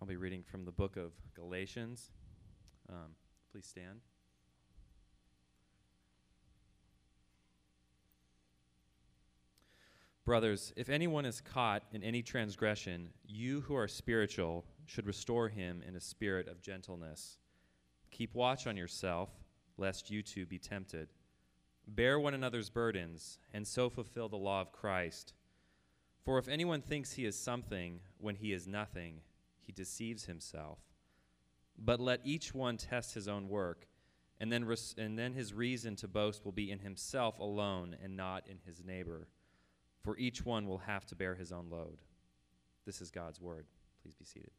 I'll be reading from the book of Galatians. Um, please stand. Brothers, if anyone is caught in any transgression, you who are spiritual should restore him in a spirit of gentleness. Keep watch on yourself, lest you too be tempted. Bear one another's burdens, and so fulfill the law of Christ. For if anyone thinks he is something when he is nothing, he deceives himself. But let each one test his own work, and then, res- and then his reason to boast will be in himself alone and not in his neighbor for each one will have to bear his own load. This is God's word. Please be seated.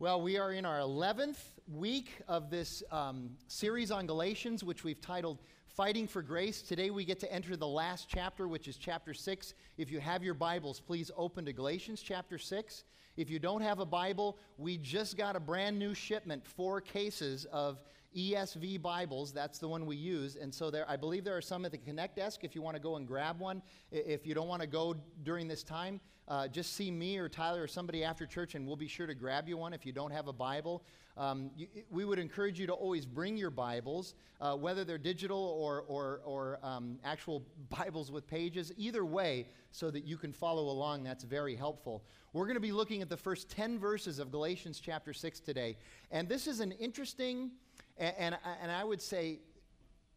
Well, we are in our 11th week of this um, series on Galatians, which we've titled Fighting for Grace. Today we get to enter the last chapter, which is chapter 6. If you have your Bibles, please open to Galatians chapter 6. If you don't have a Bible, we just got a brand new shipment, four cases of ESV Bibles. That's the one we use. And so there, I believe there are some at the Connect desk if you want to go and grab one. If you don't want to go during this time, uh, just see me or Tyler or somebody after church, and we'll be sure to grab you one if you don't have a Bible. Um, you, we would encourage you to always bring your Bibles, uh, whether they're digital or, or, or um, actual Bibles with pages, either way, so that you can follow along. That's very helpful. We're going to be looking at the first 10 verses of Galatians chapter 6 today. And this is an interesting and, and, and I would say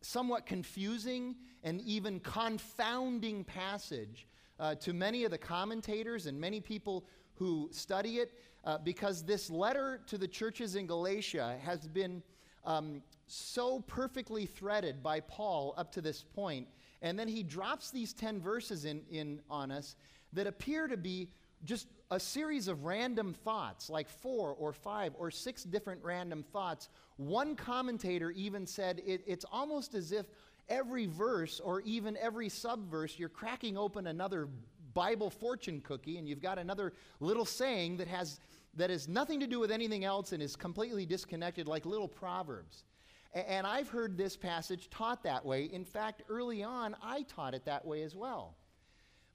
somewhat confusing and even confounding passage uh, to many of the commentators and many people who study it uh, because this letter to the churches in Galatia has been um, so perfectly threaded by Paul up to this point, and then he drops these 10 verses in, in on us that appear to be just a series of random thoughts, like four or five or six different random thoughts. One commentator even said it, it's almost as if every verse or even every subverse, you're cracking open another Bible fortune cookie and you've got another little saying that has, that has nothing to do with anything else and is completely disconnected, like little proverbs. And I've heard this passage taught that way. In fact, early on, I taught it that way as well.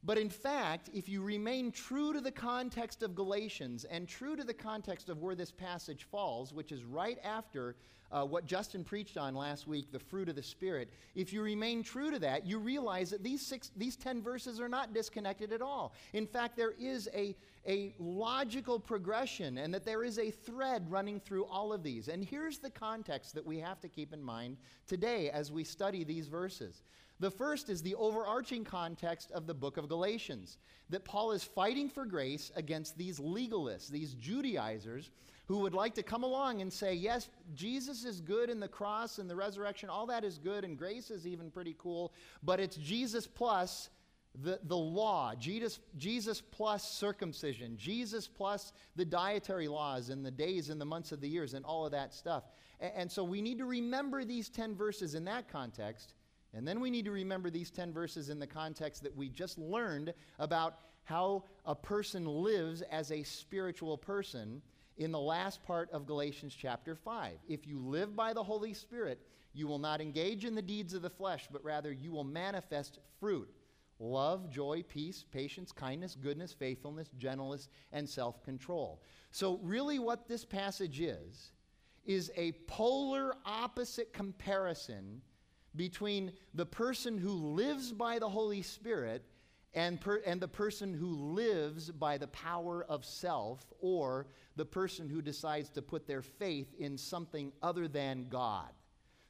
But in fact, if you remain true to the context of Galatians and true to the context of where this passage falls, which is right after uh, what Justin preached on last week, the fruit of the Spirit, if you remain true to that, you realize that these, six, these 10 verses are not disconnected at all. In fact, there is a, a logical progression and that there is a thread running through all of these. And here's the context that we have to keep in mind today as we study these verses. The first is the overarching context of the book of Galatians that Paul is fighting for grace against these legalists, these Judaizers, who would like to come along and say, yes, Jesus is good in the cross and the resurrection, all that is good, and grace is even pretty cool, but it's Jesus plus the, the law, Jesus, Jesus plus circumcision, Jesus plus the dietary laws and the days and the months of the years and all of that stuff. And, and so we need to remember these 10 verses in that context and then we need to remember these 10 verses in the context that we just learned about how a person lives as a spiritual person in the last part of Galatians chapter 5. If you live by the Holy Spirit, you will not engage in the deeds of the flesh, but rather you will manifest fruit love, joy, peace, patience, kindness, goodness, faithfulness, gentleness, and self control. So, really, what this passage is, is a polar opposite comparison between the person who lives by the Holy Spirit and, per, and the person who lives by the power of self, or the person who decides to put their faith in something other than God.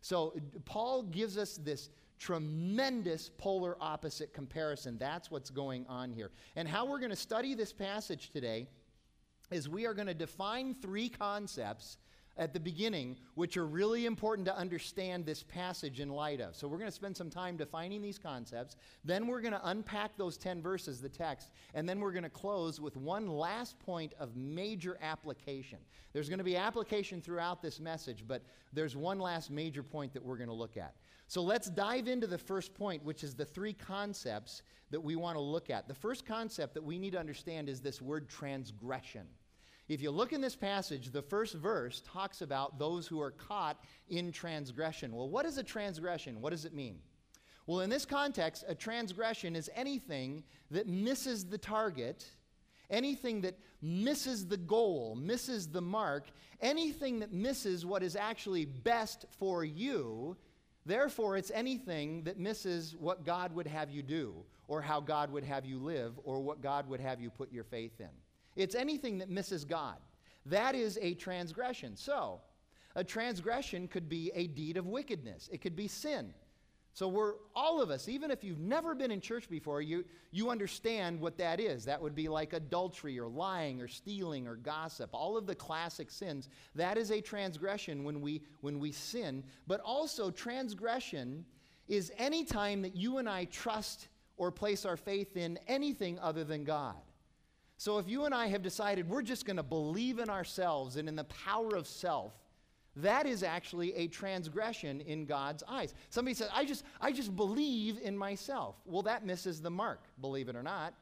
So, Paul gives us this tremendous polar opposite comparison. That's what's going on here. And how we're going to study this passage today is we are going to define three concepts at the beginning, which are really important to understand this passage in light of. So, we're going to spend some time defining these concepts. Then, we're going to unpack those 10 verses, the text, and then we're going to close with one last point of major application. There's going to be application throughout this message, but there's one last major point that we're going to look at. So, let's dive into the first point, which is the three concepts that we want to look at. The first concept that we need to understand is this word transgression. If you look in this passage, the first verse talks about those who are caught in transgression. Well, what is a transgression? What does it mean? Well, in this context, a transgression is anything that misses the target anything that misses the goal, misses the mark, anything that misses what is actually best for you, therefore, it's anything that misses what God would have you do, or how God would have you live, or what God would have you put your faith in. It's anything that misses God. That is a transgression. So, a transgression could be a deed of wickedness, it could be sin. So we're all of us, even if you've never been in church before, you, you understand what that is. That would be like adultery or lying or stealing or gossip, all of the classic sins. That is a transgression when we when we sin. But also transgression is any time that you and I trust or place our faith in anything other than God. So if you and I have decided we're just going to believe in ourselves and in the power of self, that is actually a transgression in God's eyes. Somebody says, I just, I just believe in myself. Well, that misses the mark, believe it or not.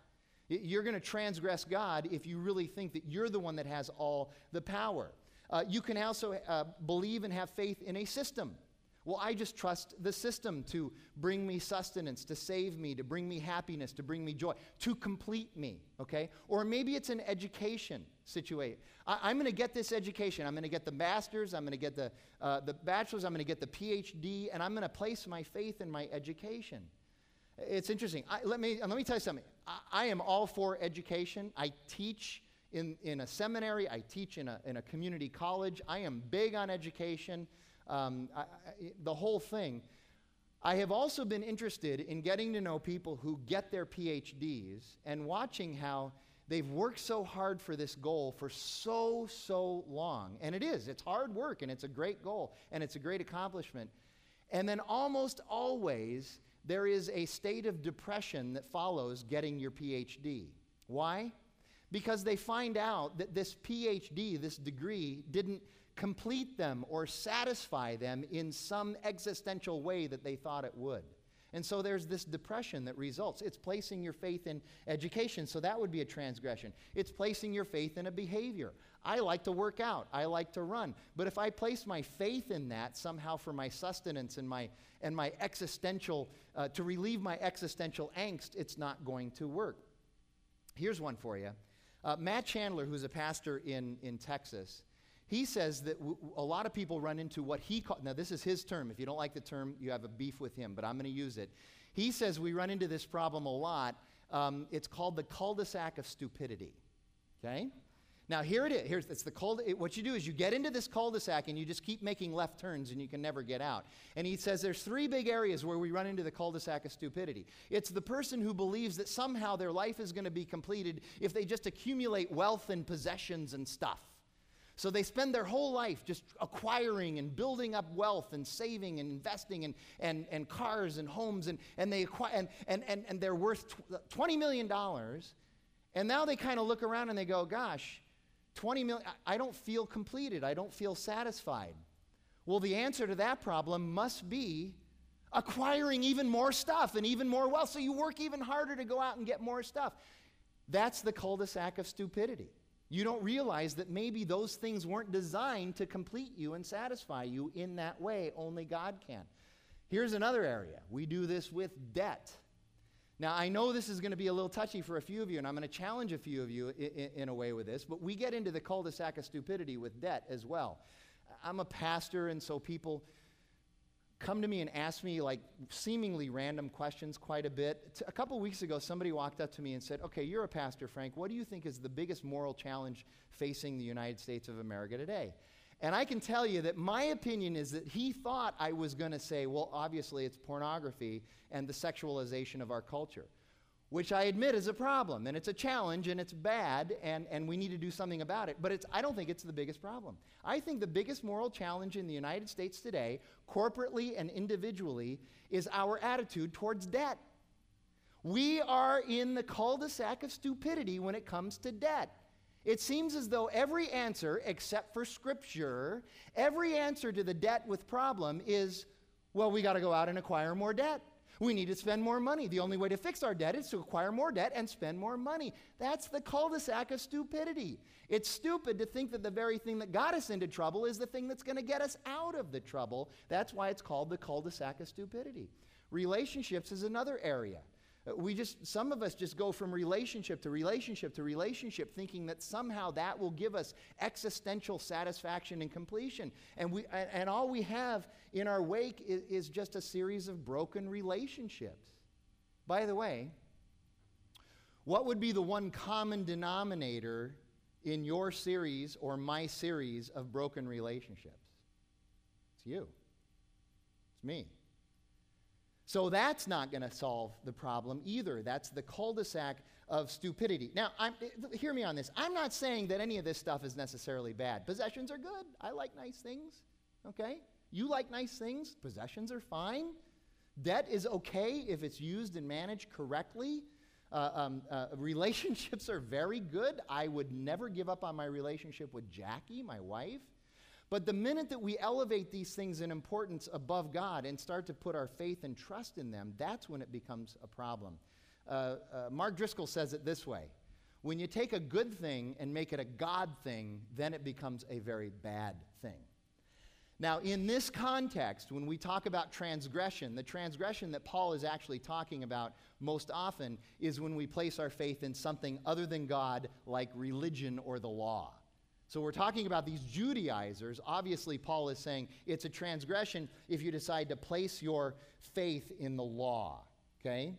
You're going to transgress God if you really think that you're the one that has all the power. Uh, you can also uh, believe and have faith in a system. Well, I just trust the system to bring me sustenance, to save me, to bring me happiness, to bring me joy, to complete me, okay? Or maybe it's an education situation. I, am going to get this education. I'm going to get the master's, I'm going to get the, uh, the bachelor's, I'm going to get the PhD, and I'm going to place my faith in my education. It's interesting. I, let, me, let me tell you something. I, I am all for education. I teach in, in a seminary, I teach in a, in a community college. I am big on education um, I, I, the whole thing. I have also been interested in getting to know people who get their PhDs and watching how they've worked so hard for this goal for so, so long. And it is, it's hard work and it's a great goal and it's a great accomplishment. And then almost always, there is a state of depression that follows getting your PhD. Why? Because they find out that this PhD, this degree, didn't complete them or satisfy them in some existential way that they thought it would. And so there's this depression that results. It's placing your faith in education, so that would be a transgression. It's placing your faith in a behavior. I like to work out, I like to run. But if I place my faith in that somehow for my sustenance and my, and my existential, uh, to relieve my existential angst, it's not going to work. Here's one for you. Uh, Matt Chandler, who's a pastor in, in Texas, he says that w- a lot of people run into what he calls, now this is his term. If you don't like the term, you have a beef with him, but I'm going to use it. He says we run into this problem a lot. Um, it's called the cul-de-sac of stupidity. Okay? Now here it is. Here's it's the cul. It, what you do is you get into this cul-de-sac and you just keep making left turns and you can never get out. And he says there's three big areas where we run into the cul-de-sac of stupidity. It's the person who believes that somehow their life is going to be completed if they just accumulate wealth and possessions and stuff. So they spend their whole life just acquiring and building up wealth and saving and investing and, and, and cars and homes and, and, they acquire, and, and, and, and they're worth $20 million. And now they kind of look around and they go, gosh, 20 million, I don't feel completed. I don't feel satisfied. Well, the answer to that problem must be acquiring even more stuff and even more wealth. So you work even harder to go out and get more stuff. That's the cul de sac of stupidity. You don't realize that maybe those things weren't designed to complete you and satisfy you in that way. Only God can. Here's another area. We do this with debt. Now, I know this is going to be a little touchy for a few of you, and I'm going to challenge a few of you in, in a way with this, but we get into the cul de sac of stupidity with debt as well. I'm a pastor, and so people come to me and ask me like seemingly random questions quite a bit. A couple weeks ago, somebody walked up to me and said, Okay, you're a pastor, Frank. What do you think is the biggest moral challenge facing the United States of America today? And I can tell you that my opinion is that he thought I was going to say, Well, obviously it's pornography and the sexualization of our culture which I admit is a problem and it's a challenge and it's bad and, and we need to do something about it. But it's, I don't think it's the biggest problem. I think the biggest moral challenge in the United States today, corporately and individually, is our attitude towards debt. We are in the cul de sac of stupidity when it comes to debt. It seems as though every answer, except for Scripture, every answer to the debt with problem is, well, we got to go out and acquire more debt. We need to spend more money. The only way to fix our debt is to acquire more debt and spend more money. That's the cul de sac of stupidity. It's stupid to think that the very thing that got us into trouble is the thing that's going to get us out of the trouble. That's why it's called the cul de sac of stupidity. Relationships is another area. Uh, We just, some of us just go from relationship to relationship to relationship, thinking that somehow that will give us existential satisfaction and completion. And, we, and, all we have in our wake is, is just a series of broken relationships. By the way, what would be the one common denominator in your series or my series of broken relationships? It's you. It's me. So that's not going to solve the problem either. That's the cul-de-sac of stupidity. Now, I'm, hear me on this. I'm not saying that any of this stuff is necessarily bad. Possessions are good. I like nice things. Okay? You like nice things. Possessions are fine. Debt is okay if it's used and managed correctly. Uh, um, uh, relationships are very good. I would never give up on my relationship with Jackie, my wife. But the minute that we elevate these things in importance above God and start to put our faith and trust in them, that's when it becomes a problem. Uh, uh, Mark Driscoll says it this way When you take a good thing and make it a God thing, then it becomes a very bad thing. Now, in this context, when we talk about transgression, the transgression that Paul is actually talking about most often is when we place our faith in something other than God, like religion or the law. So we're talking about these Judaizers. Obviously, Paul is saying it's a transgression if you decide to place your faith in the law. Okay?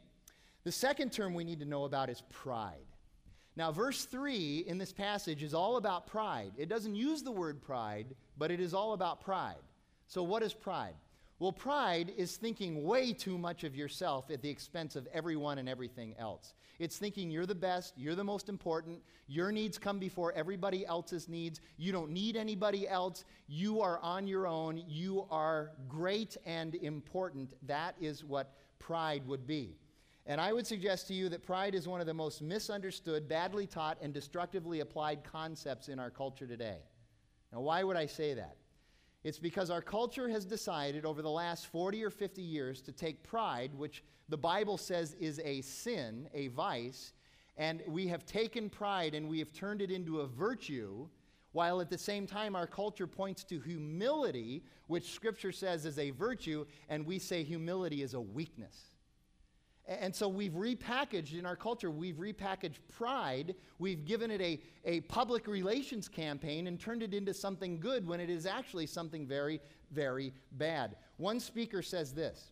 The second term we need to know about is pride. Now, verse 3 in this passage is all about pride. It doesn't use the word pride, but it is all about pride. So, what is pride? Well, pride is thinking way too much of yourself at the expense of everyone and everything else. It's thinking you're the best, you're the most important, your needs come before everybody else's needs, you don't need anybody else, you are on your own, you are great and important. That is what pride would be. And I would suggest to you that pride is one of the most misunderstood, badly taught, and destructively applied concepts in our culture today. Now, why would I say that? It's because our culture has decided over the last 40 or 50 years to take pride, which the Bible says is a sin, a vice, and we have taken pride and we have turned it into a virtue, while at the same time our culture points to humility, which Scripture says is a virtue, and we say humility is a weakness. And so we've repackaged in our culture, we've repackaged pride, we've given it a, a public relations campaign and turned it into something good when it is actually something very, very bad. One speaker says this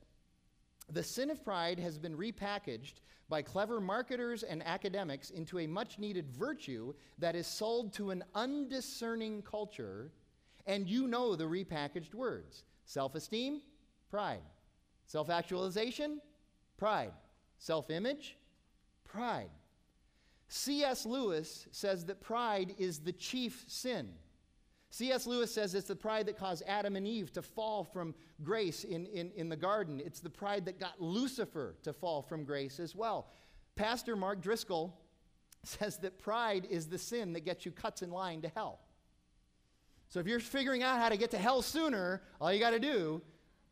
The sin of pride has been repackaged by clever marketers and academics into a much needed virtue that is sold to an undiscerning culture, and you know the repackaged words self esteem, pride, self actualization, pride. Self image, pride. C.S. Lewis says that pride is the chief sin. C.S. Lewis says it's the pride that caused Adam and Eve to fall from grace in, in, in the garden. It's the pride that got Lucifer to fall from grace as well. Pastor Mark Driscoll says that pride is the sin that gets you cuts in line to hell. So if you're figuring out how to get to hell sooner, all you got to do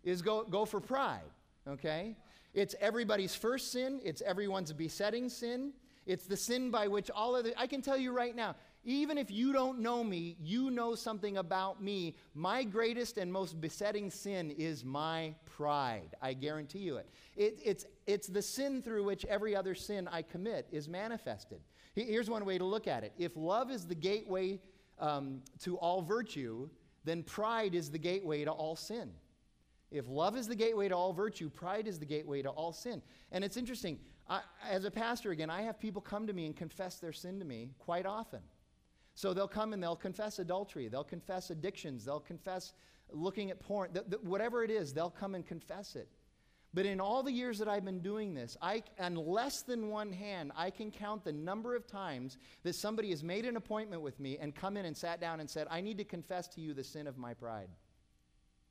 is go, go for pride, okay? It's everybody's first sin, it's everyone's besetting sin. It's the sin by which all of the, I can tell you right now, even if you don't know me, you know something about me. My greatest and most besetting sin is my pride. I guarantee you it. it it's, it's the sin through which every other sin I commit is manifested. Here's one way to look at it if love is the gateway um, to all virtue, then pride is the gateway to all sin. If love is the gateway to all virtue, pride is the gateway to all sin. And it's interesting. I, as a pastor, again, I have people come to me and confess their sin to me quite often. So they'll come and they'll confess adultery, they'll confess addictions, they'll confess looking at porn, th- th- whatever it is, they'll come and confess it. But in all the years that I've been doing this, I, on less than one hand, I can count the number of times that somebody has made an appointment with me and come in and sat down and said, I need to confess to you the sin of my pride.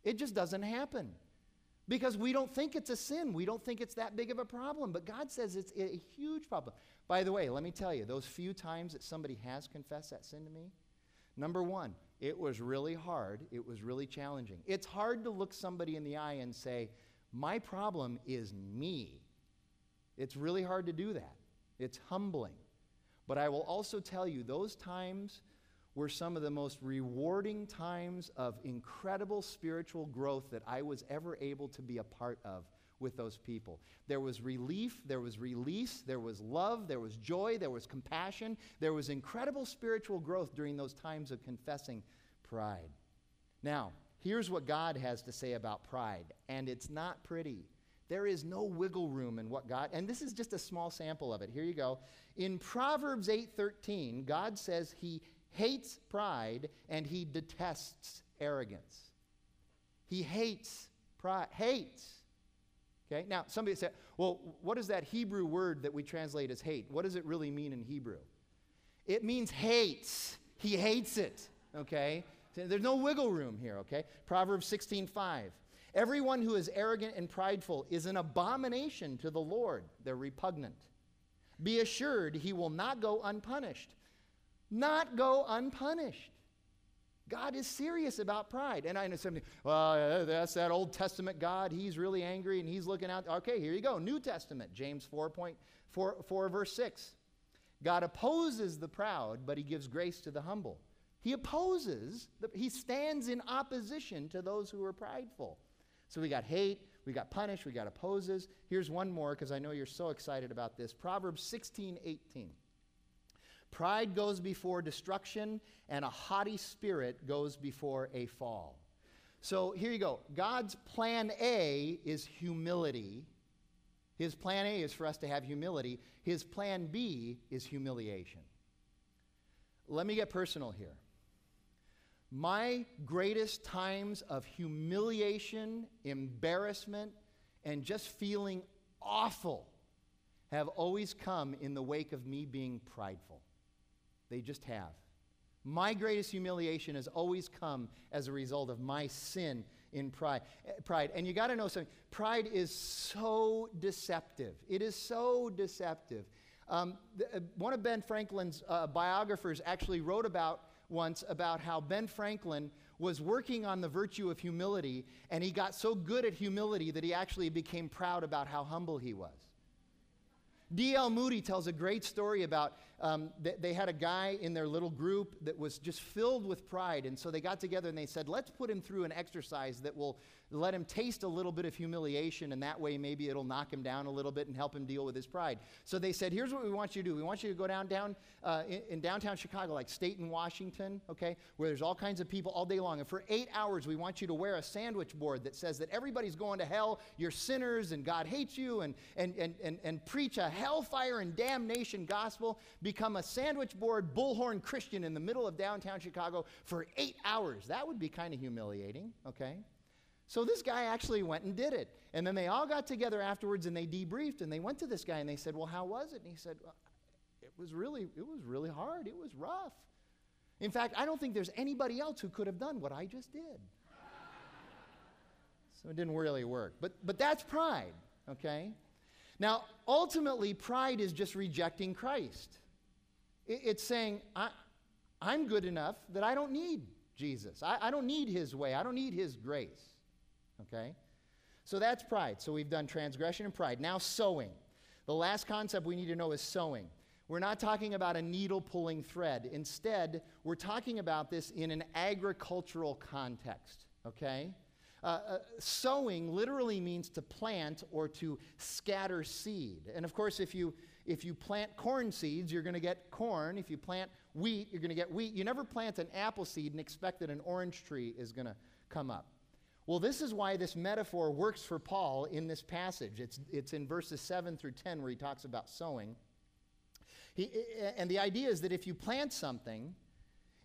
It just doesn't happen because we don't think it's a sin. We don't think it's that big of a problem. But God says it's a huge problem. By the way, let me tell you, those few times that somebody has confessed that sin to me, number one, it was really hard. It was really challenging. It's hard to look somebody in the eye and say, My problem is me. It's really hard to do that. It's humbling. But I will also tell you, those times were some of the most rewarding times of incredible spiritual growth that I was ever able to be a part of with those people. There was relief, there was release, there was love, there was joy, there was compassion, there was incredible spiritual growth during those times of confessing pride. Now, here's what God has to say about pride, and it's not pretty. There is no wiggle room in what God, and this is just a small sample of it. Here you go. In Proverbs 8:13, God says he hates pride and he detests arrogance. He hates pride, hates. Okay? Now, somebody said, well, what is that Hebrew word that we translate as hate? What does it really mean in Hebrew? It means hates. He hates it. Okay? There's no wiggle room here, okay? Proverbs 16:5. Everyone who is arrogant and prideful is an abomination to the Lord. They're repugnant. Be assured he will not go unpunished. Not go unpunished. God is serious about pride. And I know somebody, well, uh, that's that Old Testament God. He's really angry and he's looking out. Okay, here you go. New Testament, James 4, point, 4, 4 verse 6. God opposes the proud, but he gives grace to the humble. He opposes, the, he stands in opposition to those who are prideful. So we got hate, we got punish, we got opposes. Here's one more because I know you're so excited about this Proverbs 16 18. Pride goes before destruction, and a haughty spirit goes before a fall. So here you go. God's plan A is humility. His plan A is for us to have humility. His plan B is humiliation. Let me get personal here. My greatest times of humiliation, embarrassment, and just feeling awful have always come in the wake of me being prideful. They just have. My greatest humiliation has always come as a result of my sin in pride. Pride. And you got to know something. Pride is so deceptive. It is so deceptive. Um, the, uh, one of Ben Franklin's uh, biographers actually wrote about once about how Ben Franklin was working on the virtue of humility, and he got so good at humility that he actually became proud about how humble he was. D.L. Moody tells a great story about um, th- they had a guy in their little group that was just filled with pride. And so they got together and they said, let's put him through an exercise that will let him taste a little bit of humiliation. And that way, maybe it'll knock him down a little bit and help him deal with his pride. So they said, here's what we want you to do. We want you to go down, down uh, in, in downtown Chicago, like State and Washington, okay, where there's all kinds of people all day long. And for eight hours, we want you to wear a sandwich board that says that everybody's going to hell, you're sinners, and God hates you, and, and, and, and, and preach a hellfire and damnation gospel become a sandwich board bullhorn Christian in the middle of downtown Chicago for eight hours. That would be kind of humiliating, okay? So this guy actually went and did it. And then they all got together afterwards and they debriefed and they went to this guy and they said, Well, how was it? And he said, well, It was really, it was really hard. It was rough. In fact, I don't think there's anybody else who could have done what I just did. so it didn't really work. But, but that's pride, okay? Now, ultimately, pride is just rejecting Christ. It's saying, I, am good enough that I don't need Jesus. I, I don't need his way. I don't need his grace. Okay? So that's pride. So we've done transgression and pride. Now, sowing. The last concept we need to know is sowing. We're not talking about a needle pulling thread. Instead, we're talking about this in an agricultural context. Okay? Uh, uh, sowing literally means to plant or to scatter seed. And of course, if you, if you plant corn seeds, you're going to get corn. If you plant wheat, you're going to get wheat. You never plant an apple seed and expect that an orange tree is going to come up. Well, this is why this metaphor works for Paul in this passage. It's, it's in verses 7 through 10 where he talks about sowing. He, and the idea is that if you plant something,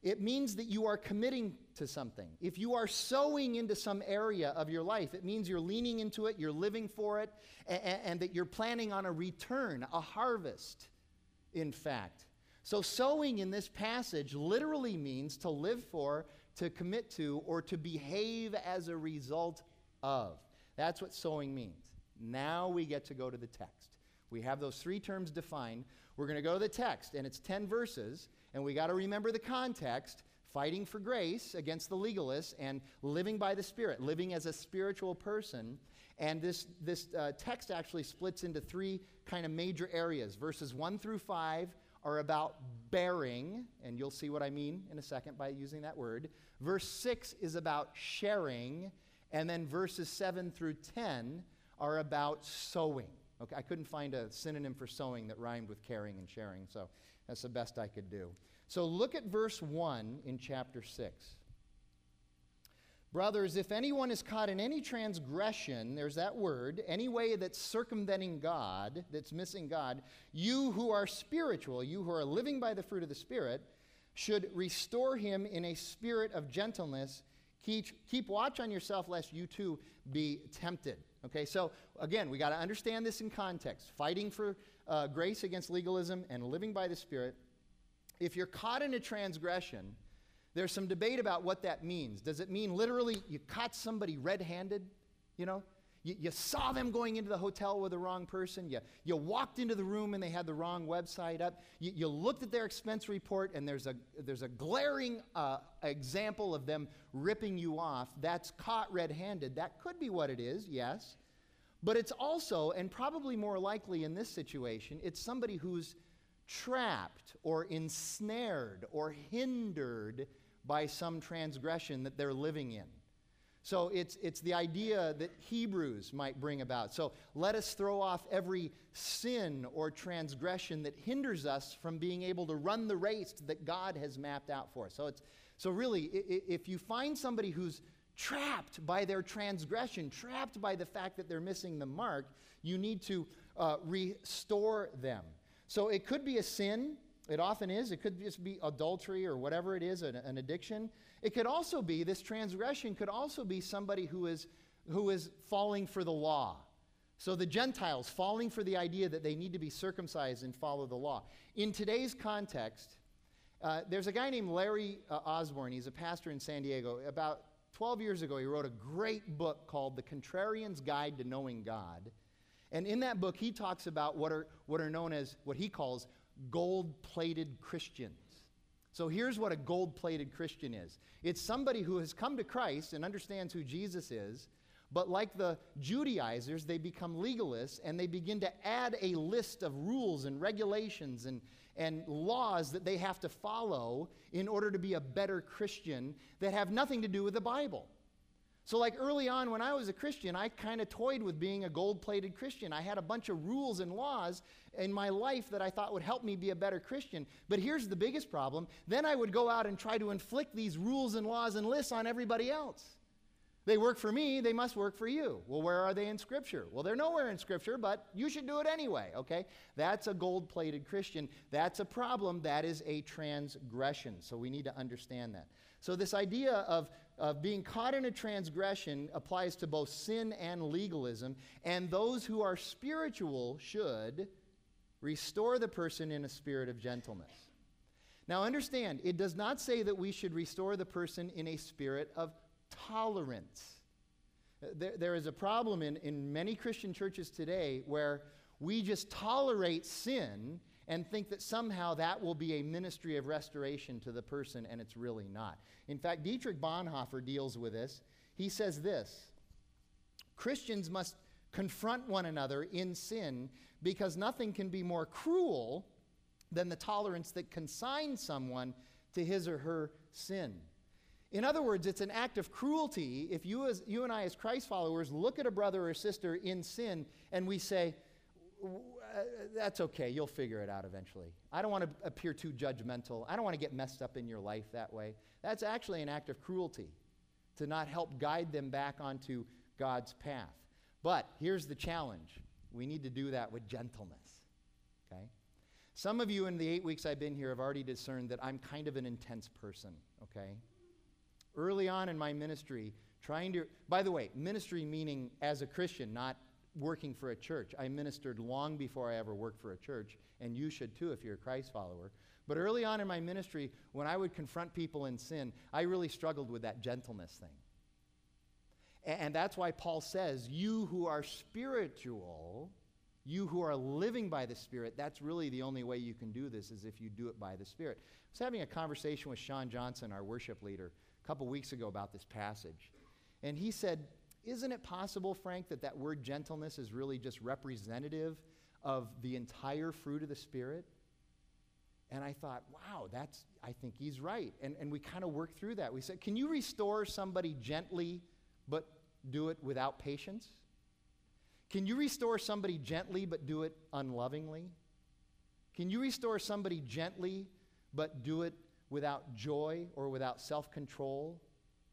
it means that you are committing to something. If you are sowing into some area of your life, it means you're leaning into it, you're living for it, and, and that you're planning on a return, a harvest, in fact. So, sowing in this passage literally means to live for, to commit to, or to behave as a result of. That's what sowing means. Now we get to go to the text. We have those three terms defined. We're going to go to the text, and it's 10 verses. And we got to remember the context fighting for grace against the legalists and living by the Spirit, living as a spiritual person. And this, this uh, text actually splits into three kind of major areas. Verses 1 through 5 are about bearing, and you'll see what I mean in a second by using that word. Verse 6 is about sharing, and then verses 7 through 10 are about sowing. Okay, I couldn't find a synonym for sowing that rhymed with caring and sharing, so that's the best I could do. So look at verse 1 in chapter 6. Brothers, if anyone is caught in any transgression, there's that word, any way that's circumventing God, that's missing God, you who are spiritual, you who are living by the fruit of the Spirit, should restore him in a spirit of gentleness. Keep, keep watch on yourself, lest you too be tempted. Okay, so again, we got to understand this in context. Fighting for uh, grace against legalism and living by the Spirit. If you're caught in a transgression, there's some debate about what that means. Does it mean literally you caught somebody red handed? You know, you, you, saw them going into the hotel with the wrong person. You, you walked into the room and they had the wrong website up. You, you looked at their expense report and there's a, there's a glaring uh, example of them ripping you off. That's caught red handed. That could be what it is, yes. But it's also, and probably more likely in this situation, it's somebody who's trapped or ensnared or hindered by some transgression that they're living in. So it's, it's the idea that Hebrews might bring about. So let us throw off every sin or transgression that hinders us from being able to run the race that God has mapped out for us. So, it's, so really, if you find somebody who's trapped by their transgression, trapped by the fact that they're missing the mark, you need to uh, restore them. So it could be a sin it often is. It could just be adultery or whatever it is, an, an, addiction. It could also be, this transgression could also be somebody who is, who is falling for the law. So the Gentiles falling for the idea that they need to be circumcised and follow the law. In today's context, uh, there's a guy named Larry uh, Osborn. He's a pastor in San Diego. About 12 years ago, he wrote a great book called The Contrarian's Guide to Knowing God. And in that book, he talks about what are, what are known as what he calls gold plated Christians. So here's what a gold plated Christian is it's somebody who has come to Christ and understands who Jesus is, but like the Judaizers, they become legalists and they begin to add a list of rules and regulations and, and laws that they have to follow in order to be a better Christian that have nothing to do with the Bible. So, like early on when I was a Christian, I kind of toyed with being a gold plated Christian. I had a bunch of rules and laws in my life that I thought would help me be a better Christian. But here's the biggest problem then I would go out and try to inflict these rules and laws and lists on everybody else. They work for me, they must work for you. Well, where are they in Scripture? Well, they're nowhere in Scripture, but you should do it anyway, okay? That's a gold plated Christian. That's a problem. That is a transgression. So we need to understand that. So, this idea of of being caught in a transgression applies to both sin and legalism, and those who are spiritual should restore the person in a spirit of gentleness. Now, understand, it does not say that we should restore the person in a spirit of tolerance. Uh, there, there is a problem in, in many Christian churches today where we just tolerate sin and think that somehow that will be a ministry of restoration to the person, and it's really not. In fact, Dietrich Bonhoeffer deals with this. He says this Christians must confront one another in sin because nothing can be more cruel than the tolerance that consigns someone to his or her sin. In other words, it's an act of cruelty if you, as, you and I, as Christ followers, look at a brother or sister in sin and we say, uh, that's okay. You'll figure it out eventually. I don't want to appear too judgmental. I don't want to get messed up in your life that way. That's actually an act of cruelty to not help guide them back onto God's path. But here's the challenge we need to do that with gentleness. Okay? Some of you in the eight weeks I've been here have already discerned that I'm kind of an intense person. Okay? Early on in my ministry, trying to, by the way, ministry meaning as a Christian, not working for a church. I ministered long before I ever worked for a church, and you should too if you're a Christ follower. But early on in my ministry, when I would confront people in sin, I really struggled with that gentleness thing. And that's why Paul says, You who are spiritual, you who are living by the Spirit, that's really the only way you can do this, is if you do it by the Spirit. I was having a conversation with Sean Johnson, our worship leader, couple weeks ago about this passage. And he said, isn't it possible, Frank, that that word gentleness is really just representative of the entire fruit of the Spirit? And I thought, wow, that's, I think he's right. And, and we kind of worked through that. We said, can you restore somebody gently, but do it without patience? Can you restore somebody gently but do it unlovingly? Can you restore somebody gently but do it without joy or without self control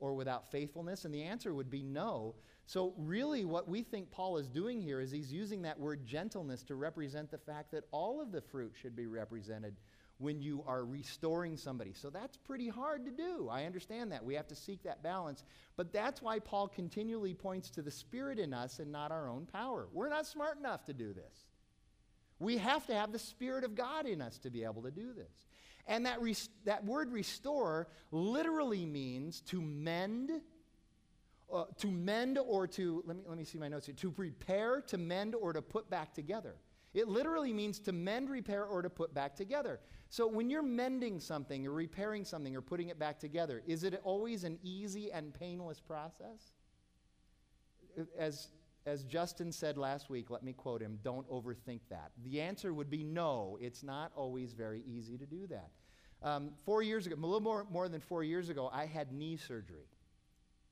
or without faithfulness? And the answer would be no. So, really, what we think Paul is doing here is he's using that word gentleness to represent the fact that all of the fruit should be represented when you are restoring somebody. So, that's pretty hard to do. I understand that. We have to seek that balance. But that's why Paul continually points to the Spirit in us and not our own power. We're not smart enough to do this. We have to have the Spirit of God in us to be able to do this. And that, that word restore literally means to mend, uh, to mend or to, let me, let me see my notes here, to prepare, to mend, or to put back together. It literally means to mend, repair, or to put back together. So when you're mending something or repairing something or putting it back together, is it always an easy and painless process? As, as Justin said last week, let me quote him don't overthink that. The answer would be no, it's not always very easy to do that. Um, four years ago, a little more, more than four years ago, I had knee surgery.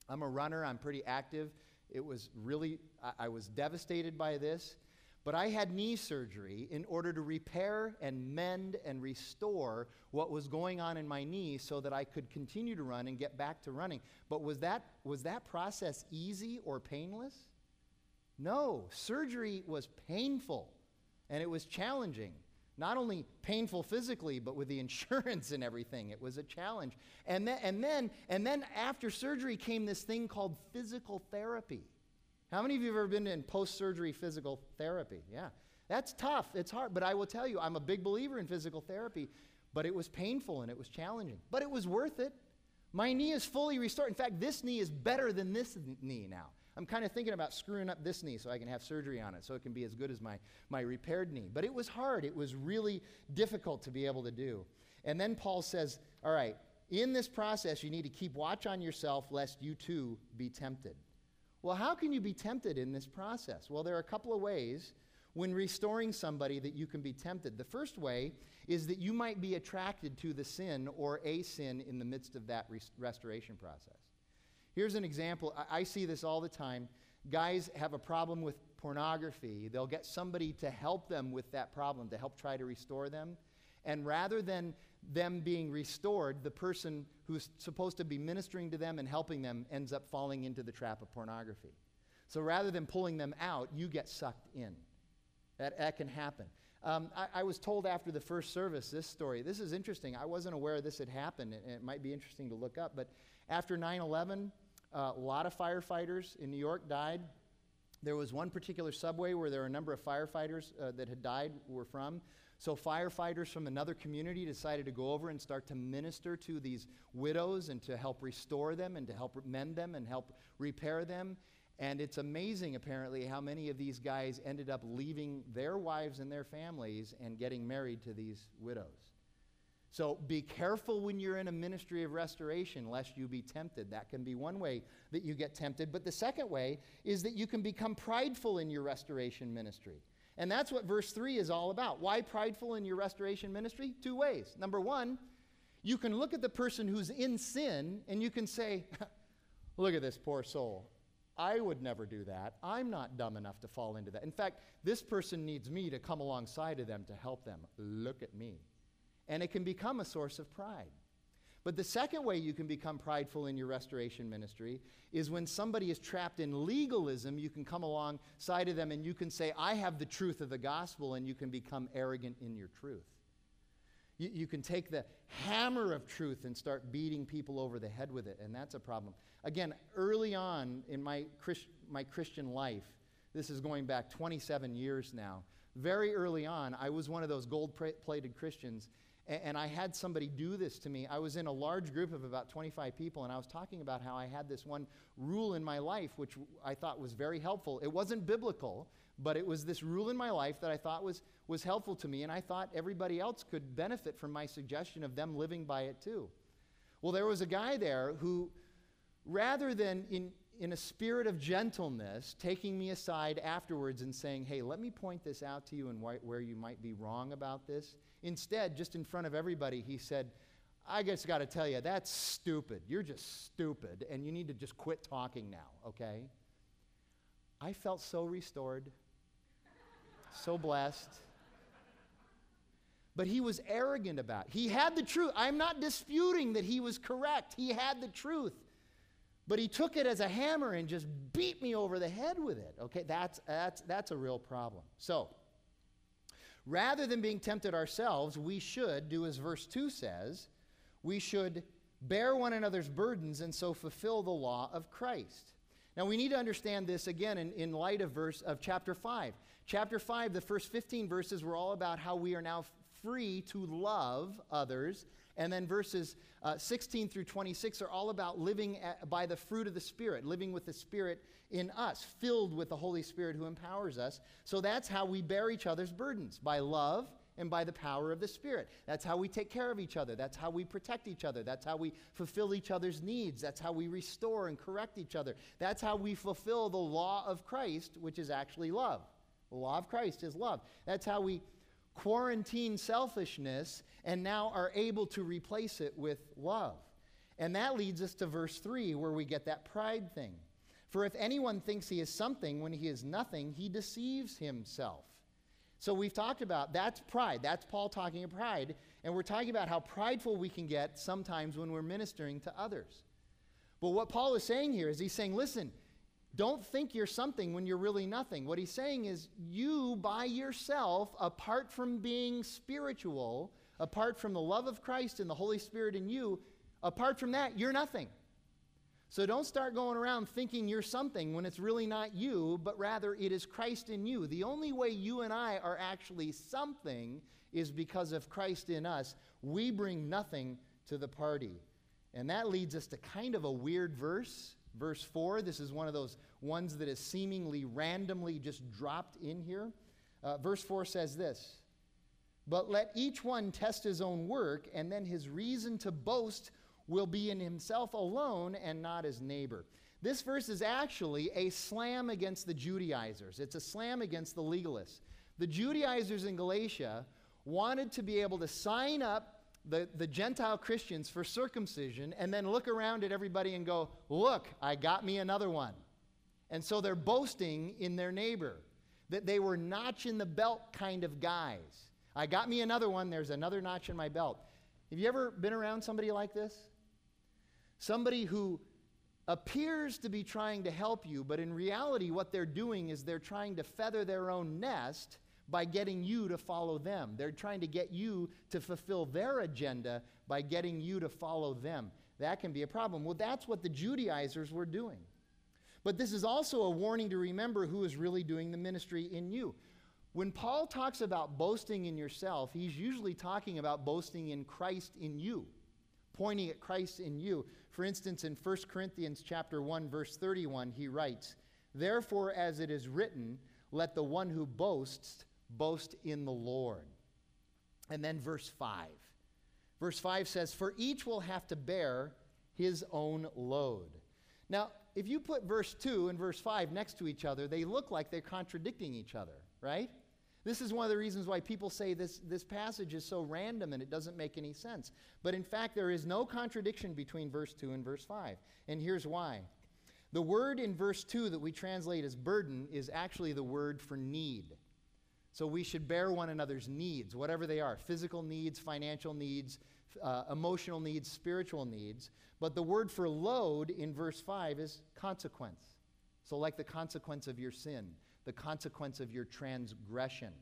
I'm a runner, I'm pretty active. It was really, I, I was devastated by this. But I had knee surgery in order to repair and mend and restore what was going on in my knee so that I could continue to run and get back to running. But was that, was that process easy or painless? No. Surgery was painful and it was challenging. Not only painful physically, but with the insurance and everything. It was a challenge. And then, and then, and then after surgery came this thing called physical therapy. How many of you have ever been in post surgery physical therapy? Yeah. That's tough. It's hard. But I will tell you, I'm a big believer in physical therapy. But it was painful and it was challenging. But it was worth it. My knee is fully restored. In fact, this knee is better than this knee now. I'm kind of thinking about screwing up this knee so I can have surgery on it so it can be as good as my, my repaired knee. But it was hard. It was really difficult to be able to do. And then Paul says, All right, in this process, you need to keep watch on yourself lest you too be tempted. Well, how can you be tempted in this process? Well, there are a couple of ways when restoring somebody that you can be tempted. The first way is that you might be attracted to the sin or a sin in the midst of that res- restoration process. Here's an example. I-, I see this all the time. Guys have a problem with pornography. They'll get somebody to help them with that problem, to help try to restore them. And rather than them being restored, the person who's supposed to be ministering to them and helping them ends up falling into the trap of pornography. So rather than pulling them out, you get sucked in. That, that can happen. Um, I, I, was told after the first service this story. This is interesting. I wasn't aware this had happened, it might be interesting to look up. But after 9 11, uh, a lot of firefighters in New York died. There was one particular subway where there were a number of firefighters uh, that had died were from. So, firefighters from another community decided to go over and start to minister to these widows and to help restore them and to help mend them and help repair them. And it's amazing, apparently, how many of these guys ended up leaving their wives and their families and getting married to these widows. So be careful when you're in a ministry of restoration, lest you be tempted. That can be one way that you get tempted. But the second way is that you can become prideful in your restoration ministry. And that's what verse 3 is all about. Why prideful in your restoration ministry? Two ways. Number one, you can look at the person who's in sin and you can say, Look at this poor soul. I would never do that. I'm not dumb enough to fall into that. In fact, this person needs me to come alongside of them to help them. Look at me. And it can become a source of pride. But the second way you can become prideful in your restoration ministry is when somebody is trapped in legalism, you can come alongside of them and you can say, I have the truth of the gospel, and you can become arrogant in your truth. You, you can take the hammer of truth and start beating people over the head with it, and that's a problem. Again, early on in my, Christ, my Christian life, this is going back 27 years now, very early on, I was one of those gold plated Christians and I had somebody do this to me. I was in a large group of about 25 people, and I was talking about how I had this one rule in my life, which I thought was very helpful. It wasn't biblical, but it was this rule in my life that I thought was, was helpful to me, and I thought everybody else could benefit from my suggestion of them living by it too. Well, there was a guy there who, rather than in, in a spirit of gentleness, taking me aside afterwards and saying, Hey, let me point this out to you and wh- where you might be wrong about this, Instead, just in front of everybody, he said, I just got to tell you, that's stupid. You're just stupid, and you need to just quit talking now, okay? I felt so restored, so blessed. But he was arrogant about it. He had the truth. I'm not disputing that he was correct. He had the truth. But he took it as a hammer and just beat me over the head with it. Okay, that's, that's, that's a real problem. So, rather than being tempted ourselves, we should do as verse 2 says, we should bear one another's burdens and so fulfill the law of Christ. Now we need to understand this again in, in light of verse of chapter 5. Chapter 5, the first 15 verses were all about how we are now free to love others. And then verses uh, 16 through 26 are all about living at, by the fruit of the Spirit, living with the Spirit in us, filled with the Holy Spirit who empowers us. So that's how we bear each other's burdens by love and by the power of the Spirit. That's how we take care of each other. That's how we protect each other. That's how we fulfill each other's needs. That's how we restore and correct each other. That's how we fulfill the law of Christ, which is actually love. The law of Christ is love. That's how we quarantine selfishness and now are able to replace it with love. And that leads us to verse 3, where we get that pride thing. For if anyone thinks he is something when he is nothing, he deceives himself. So we've talked about that's pride. That's Paul talking of pride. And we're talking about how prideful we can get sometimes when we're ministering to others. But what Paul is saying here is he's saying, listen, don't think you're something when you're really nothing. What he's saying is, you by yourself, apart from being spiritual, apart from the love of Christ and the Holy Spirit in you, apart from that, you're nothing. So don't start going around thinking you're something when it's really not you, but rather it is Christ in you. The only way you and I are actually something is because of Christ in us. We bring nothing to the party. And that leads us to kind of a weird verse Verse 4, this is one of those ones that is seemingly randomly just dropped in here. Uh, verse 4 says this But let each one test his own work, and then his reason to boast will be in himself alone and not his neighbor. This verse is actually a slam against the Judaizers, it's a slam against the legalists. The Judaizers in Galatia wanted to be able to sign up the, the Gentile Christians for circumcision and then look around at everybody and go, Look, I got me another one. And so they're boasting in their neighbor that they were notch in the belt kind of guys. I got me another one, there's another notch in my belt. Have you ever been around somebody like this? Somebody who appears to be trying to help you, but in reality, what they're doing is they're trying to feather their own nest by getting you to follow them. They're trying to get you to fulfill their agenda by getting you to follow them. That can be a problem. Well, that's what the Judaizers were doing. But this is also a warning to remember who is really doing the ministry in you. When Paul talks about boasting in yourself, he's usually talking about boasting in Christ in you, pointing at Christ in you. For instance, in 1 Corinthians chapter 1 verse 31, he writes, "Therefore as it is written, let the one who boasts boast in the Lord. And then verse 5. Verse 5 says, For each will have to bear his own load. Now, if you put verse 2 and verse 5 next to each other, they look like they're contradicting each other, right? This is one of the reasons why people say this, this passage is so random and it doesn't make any sense. But in fact, there is no contradiction between verse 2 and verse 5. And here's why. The word in verse 2 that we translate as burden is actually the word for need. So we should bear one another's needs, whatever they are physical needs, financial needs, uh, emotional needs, spiritual needs. But the word for load in verse 5 is consequence. So, like the consequence of your sin, the consequence of your transgression.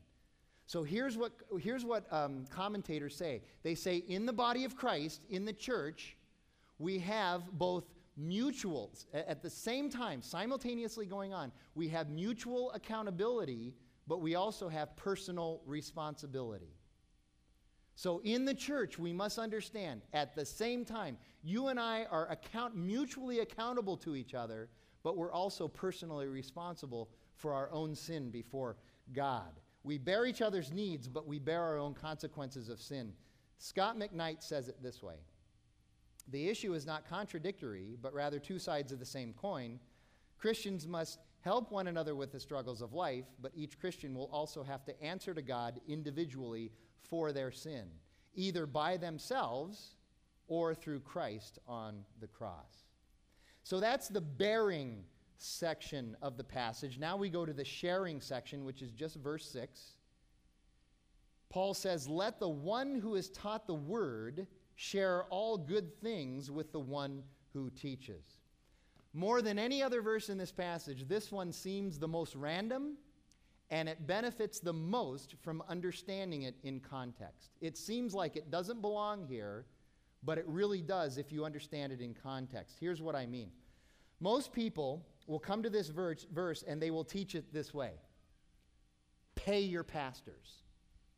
So, here's what, here's what um, commentators say they say, in the body of Christ, in the church, we have both mutuals at the same time, simultaneously going on. We have mutual accountability but we also have personal responsibility. So in the church, we must understand at the same time, you and I are account, mutually accountable to each other, but we're also personally responsible for our own sin before God. We bear each other's needs, but we bear our own consequences of sin. Scot McKnight says it this way The issue is not contradictory, but rather two sides of the same coin. Christians must help one another with the struggles of life, but each Christian will also have to answer to God individually for their sin, either by themselves or through Christ on the cross. So that's the bearing section of the passage. Now we go to the sharing section, which is just verse 6. Paul says, Let the one who is taught the word share all good things with the one who teaches. More than any other verse in this passage, this one seems the most random and it benefits the most from understanding it in context. It seems like it doesn't belong here, but it really does if you understand it in context. Here's what I mean most people will come to this verse, verse and they will teach it this way pay your pastors.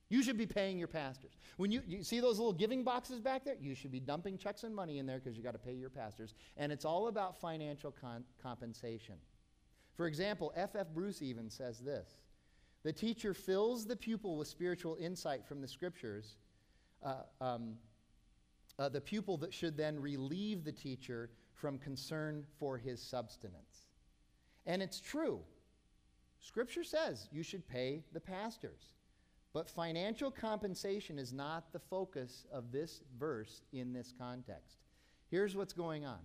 You should be paying your pastors. When you, you see those little giving boxes back there, you should be dumping checks and money in there because you got to pay your pastors. And it's all about financial con- compensation. For example, F.F. F. Bruce even says this The teacher fills the pupil with spiritual insight from the scriptures. Uh, um, uh, the pupil that should then relieve the teacher from concern for his substance. And it's true. Scripture says you should pay the pastors. But financial compensation is not the focus of this verse in this context. Here's what's going on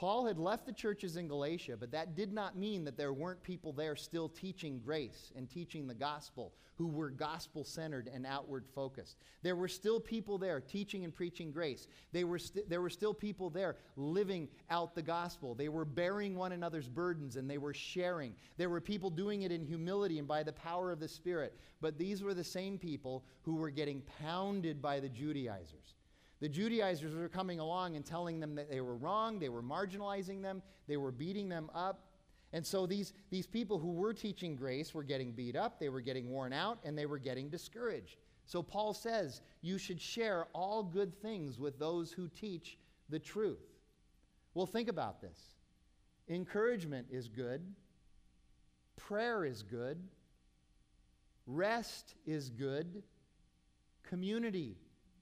Paul had left the churches in Galatia, but that did not mean that there weren't people there still teaching grace and teaching the gospel who were gospel centered and outward focused. There were still people there teaching and preaching grace. They were st- there were still people there living out the gospel. They were bearing one another's burdens and they were sharing. There were people doing it in humility and by the power of the Spirit. But these were the same people who were getting pounded by the Judaizers. The Judaizers were coming along and telling them that they were wrong, they were marginalizing them, they were beating them up. And so these, these people who were teaching grace were getting beat up, they were getting worn out, and they were getting discouraged. So Paul says you should share all good things with those who teach the truth. Well, think about this encouragement is good, prayer is good, rest is good, community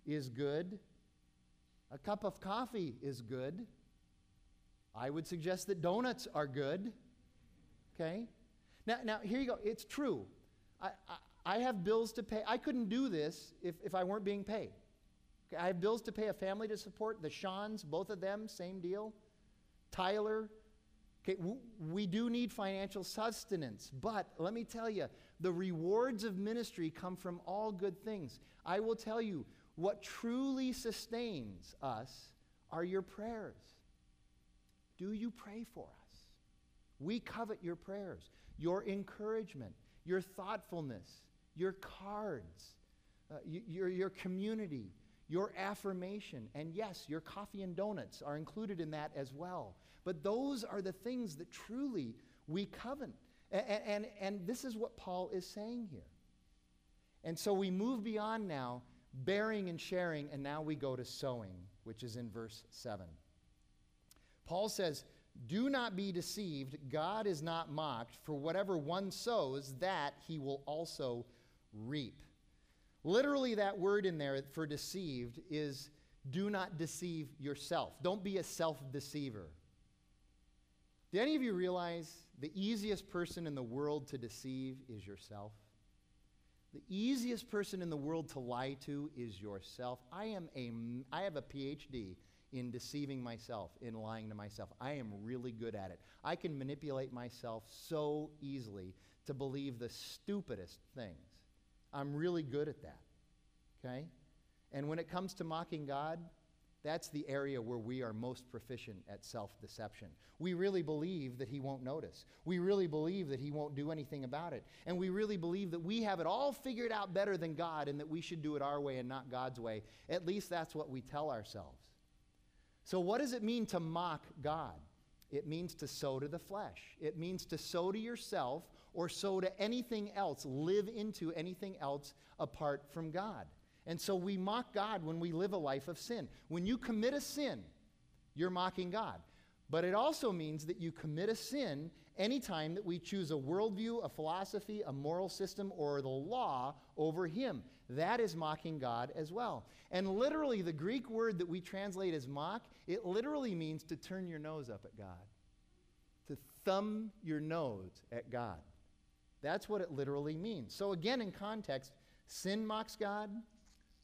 is good. A cup of coffee is good. I would suggest that donuts are good. Okay? Now, now here you go. It's true. I, I, I have bills to pay. I couldn't do this if, if I weren't being paid. Okay? I have bills to pay, a family to support. The Shawns, both of them, same deal. Tyler. Okay, we do need financial sustenance, but let me tell you, the rewards of ministry come from all good things. I will tell you, what truly sustains us are your prayers. Do you pray for us? We covet your prayers, your encouragement, your thoughtfulness, your cards, uh, your, your community, your affirmation. And yes, your coffee and donuts are included in that as well. But those are the things that truly we covet. And, and, and this is what Paul is saying here. And so we move beyond now bearing and sharing, and now we go to sowing, which is in verse 7. Paul says, Do not be deceived. God is not mocked, for whatever one sows, that he will also reap. Literally, that word in there for deceived is do not deceive yourself. Don't be a self deceiver. Do any of you realize the easiest person in the world to deceive is yourself? The easiest person in the world to lie to is yourself. I am a I have a PhD in deceiving myself, in lying to myself. I am really good at it. I can manipulate myself so easily to believe the stupidest things. I'm really good at that. Okay? And when it comes to mocking God, that's the area where we are most proficient at self deception. We really believe that He won't notice. We really believe that He won't do anything about it. And we really believe that we have it all figured out better than God and that we should do it our way and not God's way. At least that's what we tell ourselves. So, what does it mean to mock God? It means to sow to the flesh, it means to sow to yourself or sow to anything else, live into anything else apart from God. And so we mock God when we live a life of sin. When you commit a sin, you're mocking God. But it also means that you commit a sin anytime that we choose a worldview, a philosophy, a moral system, or the law over Him. That is mocking God as well. And literally, the Greek word that we translate as mock, it literally means to turn your nose up at God, to thumb your nose at God. That's what it literally means. So, again, in context, sin mocks God,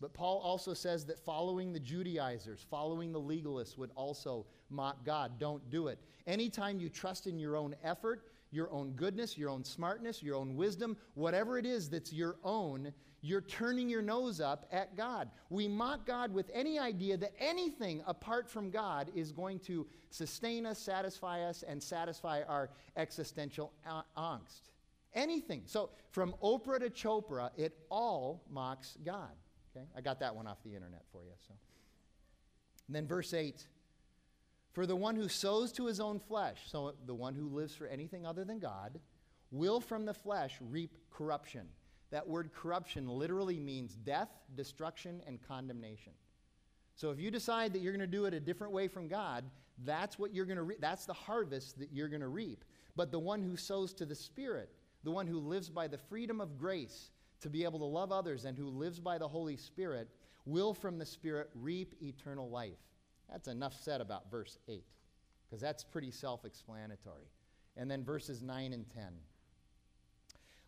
But Paul also says that following the Judaizers, following the legalists would also mock God. Don't do it. Anytime you trust in your own effort, your own goodness, your own smartness, your own wisdom, whatever it is that's your own, you're turning your nose up at God. We mock God with any idea that anything apart from God is going to sustain us, satisfy us, and satisfy our existential angst. Anything. So from Oprah to Chopra, it all mocks God. Okay? I got that one off the internet for you. So. And then verse 8. For the one who sows to his own flesh, so the one who lives for anything other than God, will from the flesh reap corruption. That word corruption literally means death, destruction, and condemnation. So if you decide that you're going to do it a different way from God, that's what you're going to re- that's the harvest that you're going to reap. But the one who sows to the Spirit, the one who lives by the freedom of grace to be able to love others and who lives by the Holy Spirit, will from the Spirit reap eternal life. That's enough said about verse 8, because that's pretty self explanatory. And then verses 9 and 10.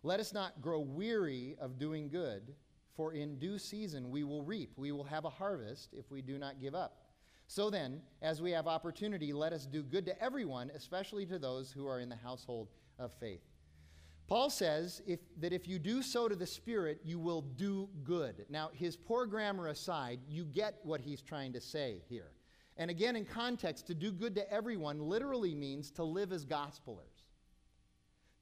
Let us not grow weary of doing good, for in due season we will reap. We will have a harvest if we do not give up. So then, as we have opportunity, let us do good to everyone, especially to those who are in the household of faith. Paul says if, that if you do sow to the Spirit, you will do good. Now, his poor grammar aside, you get what he's trying to say here. And again, in context, to do good to everyone literally means to live as gospelers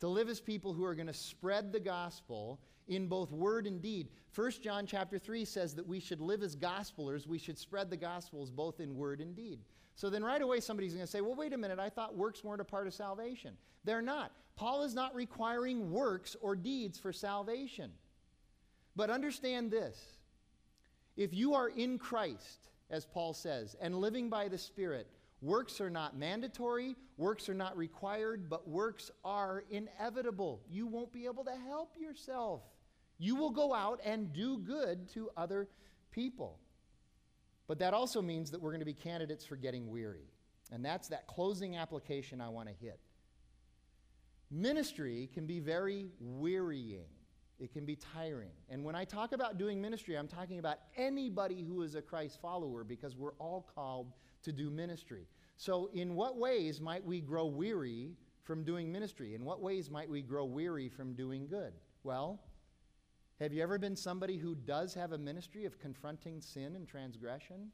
to live as people who are going to spread the gospel in both word and deed. 1 John chapter 3 says that we should live as gospelers, we should spread the gospels both in word and deed. So then right away somebody's going to say, "Well, wait a minute, I thought works weren't a part of salvation." They're not. Paul is not requiring works or deeds for salvation. But understand this. If you are in Christ, as Paul says, and living by the Spirit, Works are not mandatory, works are not required, but works are inevitable. You won't be able to help yourself. You will go out and do good to other people. But that also means that we're going to be candidates for getting weary. And that's that closing application I want to hit. Ministry can be very wearying. It can be tiring. And when I talk about doing ministry, I'm talking about anybody who is a Christ follower because we're all called to do ministry. So, in what ways might we grow weary from doing ministry? In what ways might we grow weary from doing good? Well, have you ever been somebody who does have a ministry of confronting sin and transgression?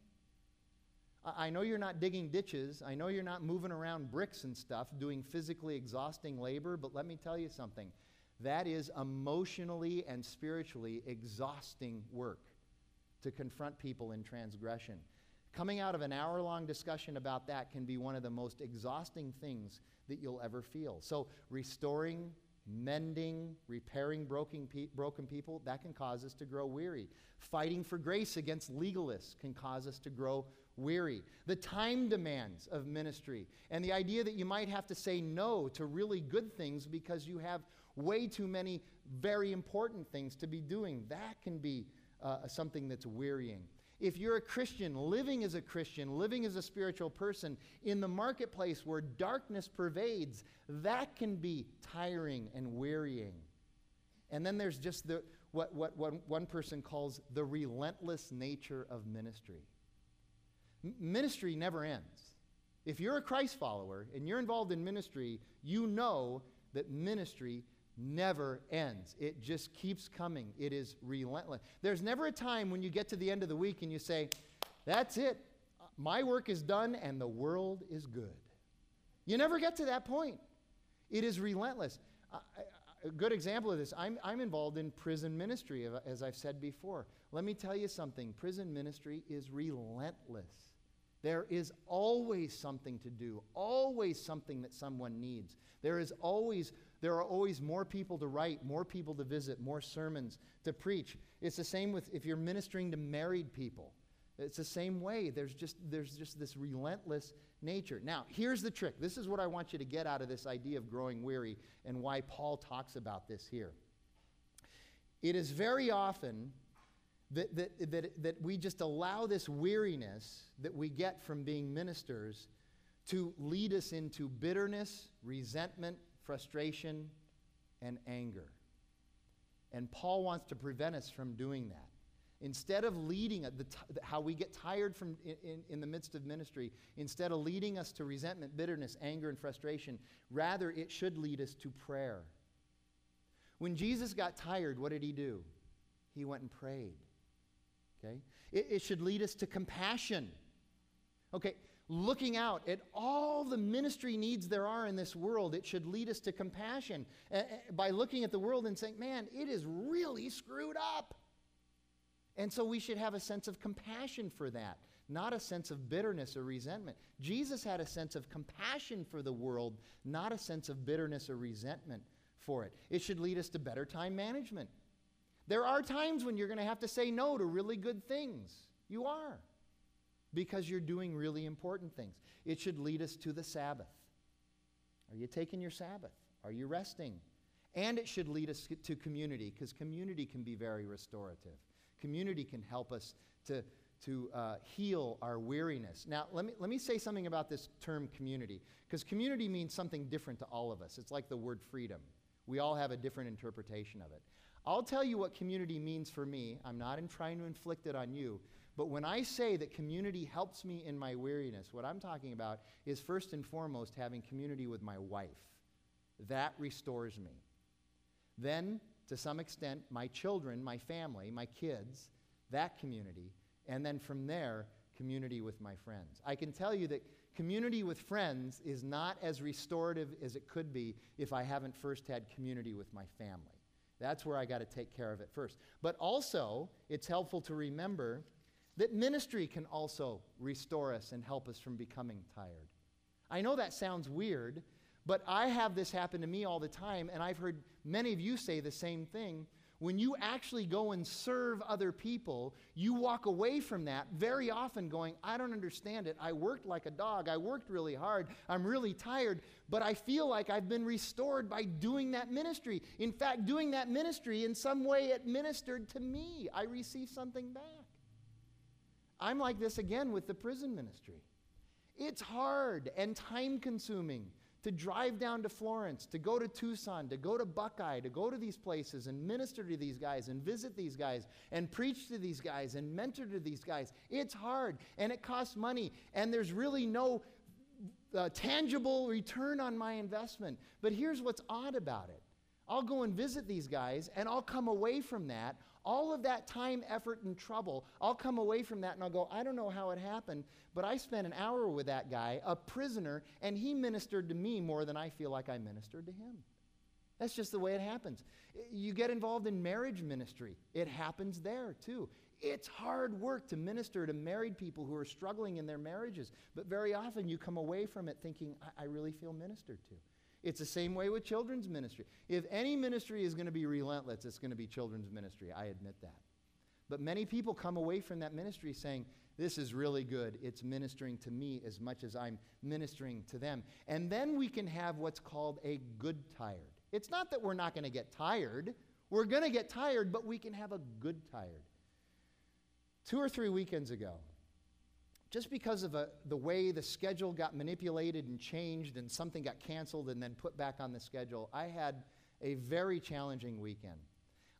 I know you're not digging ditches. I know you're not moving around bricks and stuff, doing physically exhausting labor, but let me tell you something. That is emotionally and spiritually exhausting work to confront people in transgression. Coming out of an hour long discussion about that can be one of the most exhausting things that you'll ever feel. So, restoring, mending, repairing broken, pe- broken people, that can cause us to grow weary. Fighting for grace against legalists can cause us to grow weary. The time demands of ministry and the idea that you might have to say no to really good things because you have way too many very important things to be doing, that can be uh, something that's wearying if you're a Christian, living as a Christian, living as a spiritual person in the marketplace where darkness pervades, that can be tiring and wearying. And then there's just the, what, what, what one person calls the relentless nature of ministry. M- ministry never ends. If you're a Christ follower and you're involved in ministry, you know that ministry never ends. It just keeps coming. It is relentless. There's never a time when you get to the end of the week and you say, That's it. My work is done and the world is good. You never get to that point. It is relentless. a good example of this I'm, I'm involved in prison ministry, as I've said before. Let me tell you something prison ministry is relentless. There is always something to do, always something that someone needs. There is always there are always more people to write, more people to visit, more sermons to preach. It's the same with if you're ministering to married people. It's the same way. There's just, there's just this relentless nature. Now, here's the trick. This is what I want you to get out of this idea of growing weary and why Paul talks about this here. It is very often that, that, that, that we just allow this weariness that we get from being ministers to lead us into bitterness, resentment, frustration, and anger. And Paul wants to prevent us from doing that. Instead of leading the how we get tired from in, in, in the midst of ministry, instead of leading us to resentment, bitterness, anger, and frustration, rather it should lead us to prayer. When Jesus got tired, what did he do? He went and prayed. Okay? It, it should lead us to compassion. Okay, looking out at all the ministry needs there are in this world, it should lead us to compassion uh, by looking at the world and saying, man, it is really screwed up. And so we should have a sense of compassion for that, not a sense of bitterness or resentment. Jesus had a sense of compassion for the world, not a sense of bitterness or resentment for it. It should lead us to better time management. There are times when you're going to have to say no to really good things. You are. Because you're doing really important things. It should lead us to the Sabbath. Are you taking your Sabbath? Are you resting? And it should lead us to community because community can be very restorative. Community can help us to, to uh, heal our weariness. Now, let me, let me say something about this term community because community means something different to all of us. It's like the word freedom. We all have a different interpretation of it. I'll tell you what community means for me. I'm not in trying to inflict it on you. But when I say that community helps me in my weariness, what I'm talking about is first and foremost having community with my wife. That restores me. Then, to some extent, my children, my family, my kids, that community. And then from there, community with my friends. I can tell you that community with friends is not as restorative as it could be if I haven't first had community with my family. That's where I got to take care of it first. But also, it's helpful to remember that ministry can also restore us and help us from becoming tired. I know that sounds weird, but I have this happen to me all the time, and I've heard many of you say the same thing when you actually go and serve other people, you walk away from that very often going, I don't understand it. I worked like a dog. I worked really hard. I'm really tired, but I feel like I've been restored by doing that ministry. In fact, doing that ministry, in some way, it ministered to me. I received something back. I'm like this again with the prison ministry. It's hard and time consuming to drive down to Florence, to go to Tucson, to go to Buckeye, to go to these places and minister to these guys and visit these guys and preach to these guys and mentor to these guys. It's hard and it costs money and there's really no uh, tangible return on my investment. But here's what's odd about it I'll go and visit these guys and I'll come away from that all of that time, effort, and trouble, I'll come away from that and I'll go, I don't know how it happened, but I spent an hour with that guy, a prisoner, and he ministered to me more than I feel like I ministered to him. That's just the way it happens. You get involved in marriage ministry, it happens there too. It's hard work to minister to married people who are struggling in their marriages, but very often you come away from it thinking, I, I really feel ministered to. It's the same way with children's ministry. If any ministry is going to be relentless, it's going to be children's ministry. I admit that. But many people come away from that ministry saying, This is really good. It's ministering to me as much as I'm ministering to them. And then we can have what's called a good tired. It's not that we're not going to get tired, we're going to get tired, but we can have a good tired. Two or three weekends ago, just because of a, the way the schedule got manipulated and changed and something got canceled and then put back on the schedule, I had a very challenging weekend.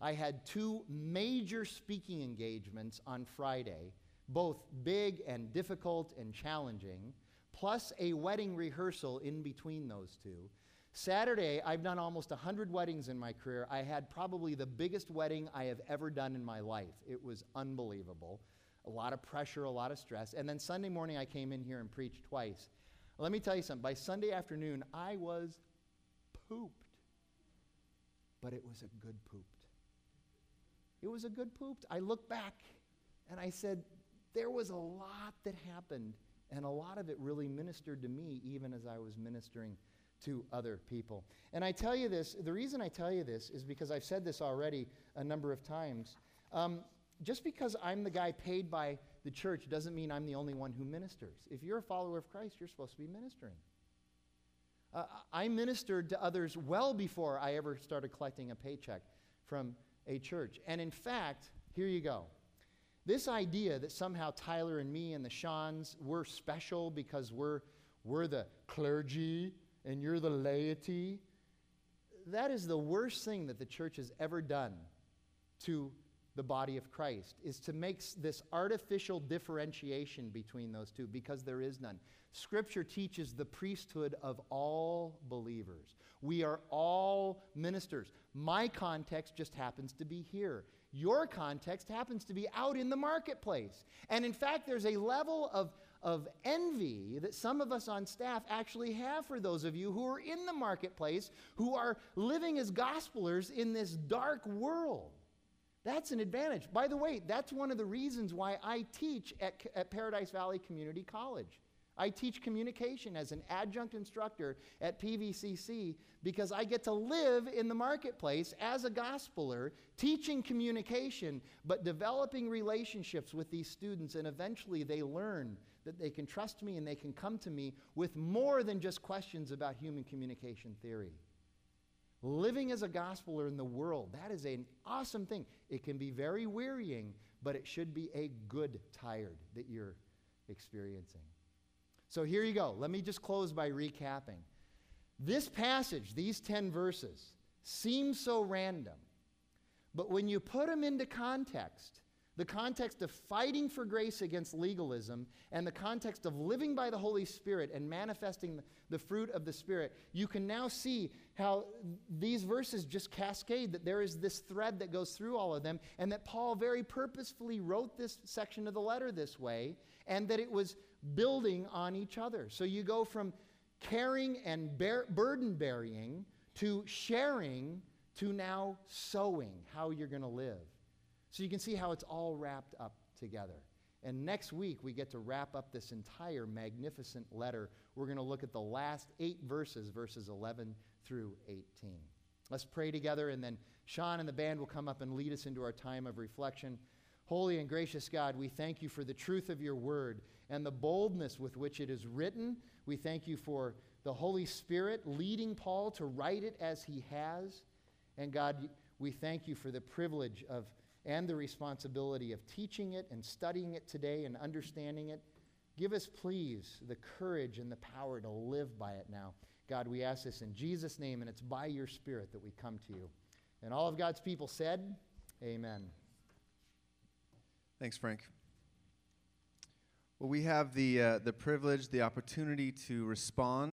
I had two major speaking engagements on Friday, both big and difficult and challenging, plus a wedding rehearsal in between those two. Saturday, I've done almost 100 weddings in my career. I had probably the biggest wedding I have ever done in my life. It was unbelievable a lot of pressure, a lot of stress. And then Sunday morning, I came in here and preached twice. Let me tell you something. By Sunday afternoon, I was pooped. But it was a good pooped. It was a good pooped. I look back and I said, there was a lot that happened, and a lot of it really ministered to me, even as I was ministering to other people. And I tell you this, the reason I tell you this is because I've said this already a number of times. Um, just because I'm the guy paid by the church doesn't mean I'm the only one who ministers. If you're a follower of Christ, you're supposed to be ministering. Uh, I ministered to others well before I ever started collecting a paycheck from a church. And in fact, here you go. This idea that somehow Tyler and me and the Shans, we're special because we're, we're the clergy and you're the laity, that is the worst thing that the church has ever done to the body of Christ is to make this artificial differentiation between those two because there is none. Scripture teaches the priesthood of all believers. We are all ministers. My context just happens to be here. Your context happens to be out in the marketplace. And in fact, there's a level of, of envy that some of us on staff actually have for those of you who are in the marketplace, who are living as gospelers in this dark world. That's an advantage. By the way, that's one of the reasons why I teach at, at Paradise Valley Community College. I teach communication as an adjunct instructor at PVCC because I get to live in the marketplace as a gospeler, teaching communication, but developing relationships with these students, and eventually they learn that they can trust me and they can come to me with more than just questions about human communication theory. Living as a gospeler in the world, that is an awesome thing. It can be very wearying, but it should be a good tired that you're experiencing. So here you go. Let me just close by recapping. This passage, these 10 verses, seem so random, but when you put them into context, the context of fighting for grace against legalism and the context of living by the Holy Spirit and manifesting the, fruit of the Spirit, you can now see how these verses just cascade, that there is this thread that goes through all of them, and that Paul very purposefully wrote this section of the letter this way, and that it was building on each other. So you go from caring and bear, burden bearing to sharing to now sowing how you're going to live. So you can see how it's all wrapped up together. And next week, we get to wrap up this entire magnificent letter. We're going to look at the last eight verses, verses 11 through 18. Let's pray together, and then Sean and the band will come up and lead us into our time of reflection. Holy and gracious God, we thank you for the truth of your word and the boldness with which it is written. We thank you for the Holy Spirit leading Paul to write it as he has. And God, we thank you for the privilege of and the responsibility of teaching it and studying it today and understanding it. Give us, please, the courage and the power to live by it now. God, we ask this in Jesus' name, and it's by your Spirit that we come to you. And all of God's people said, Amen. Thanks, Frank. Well, we have the, uh, the privilege, the opportunity to respond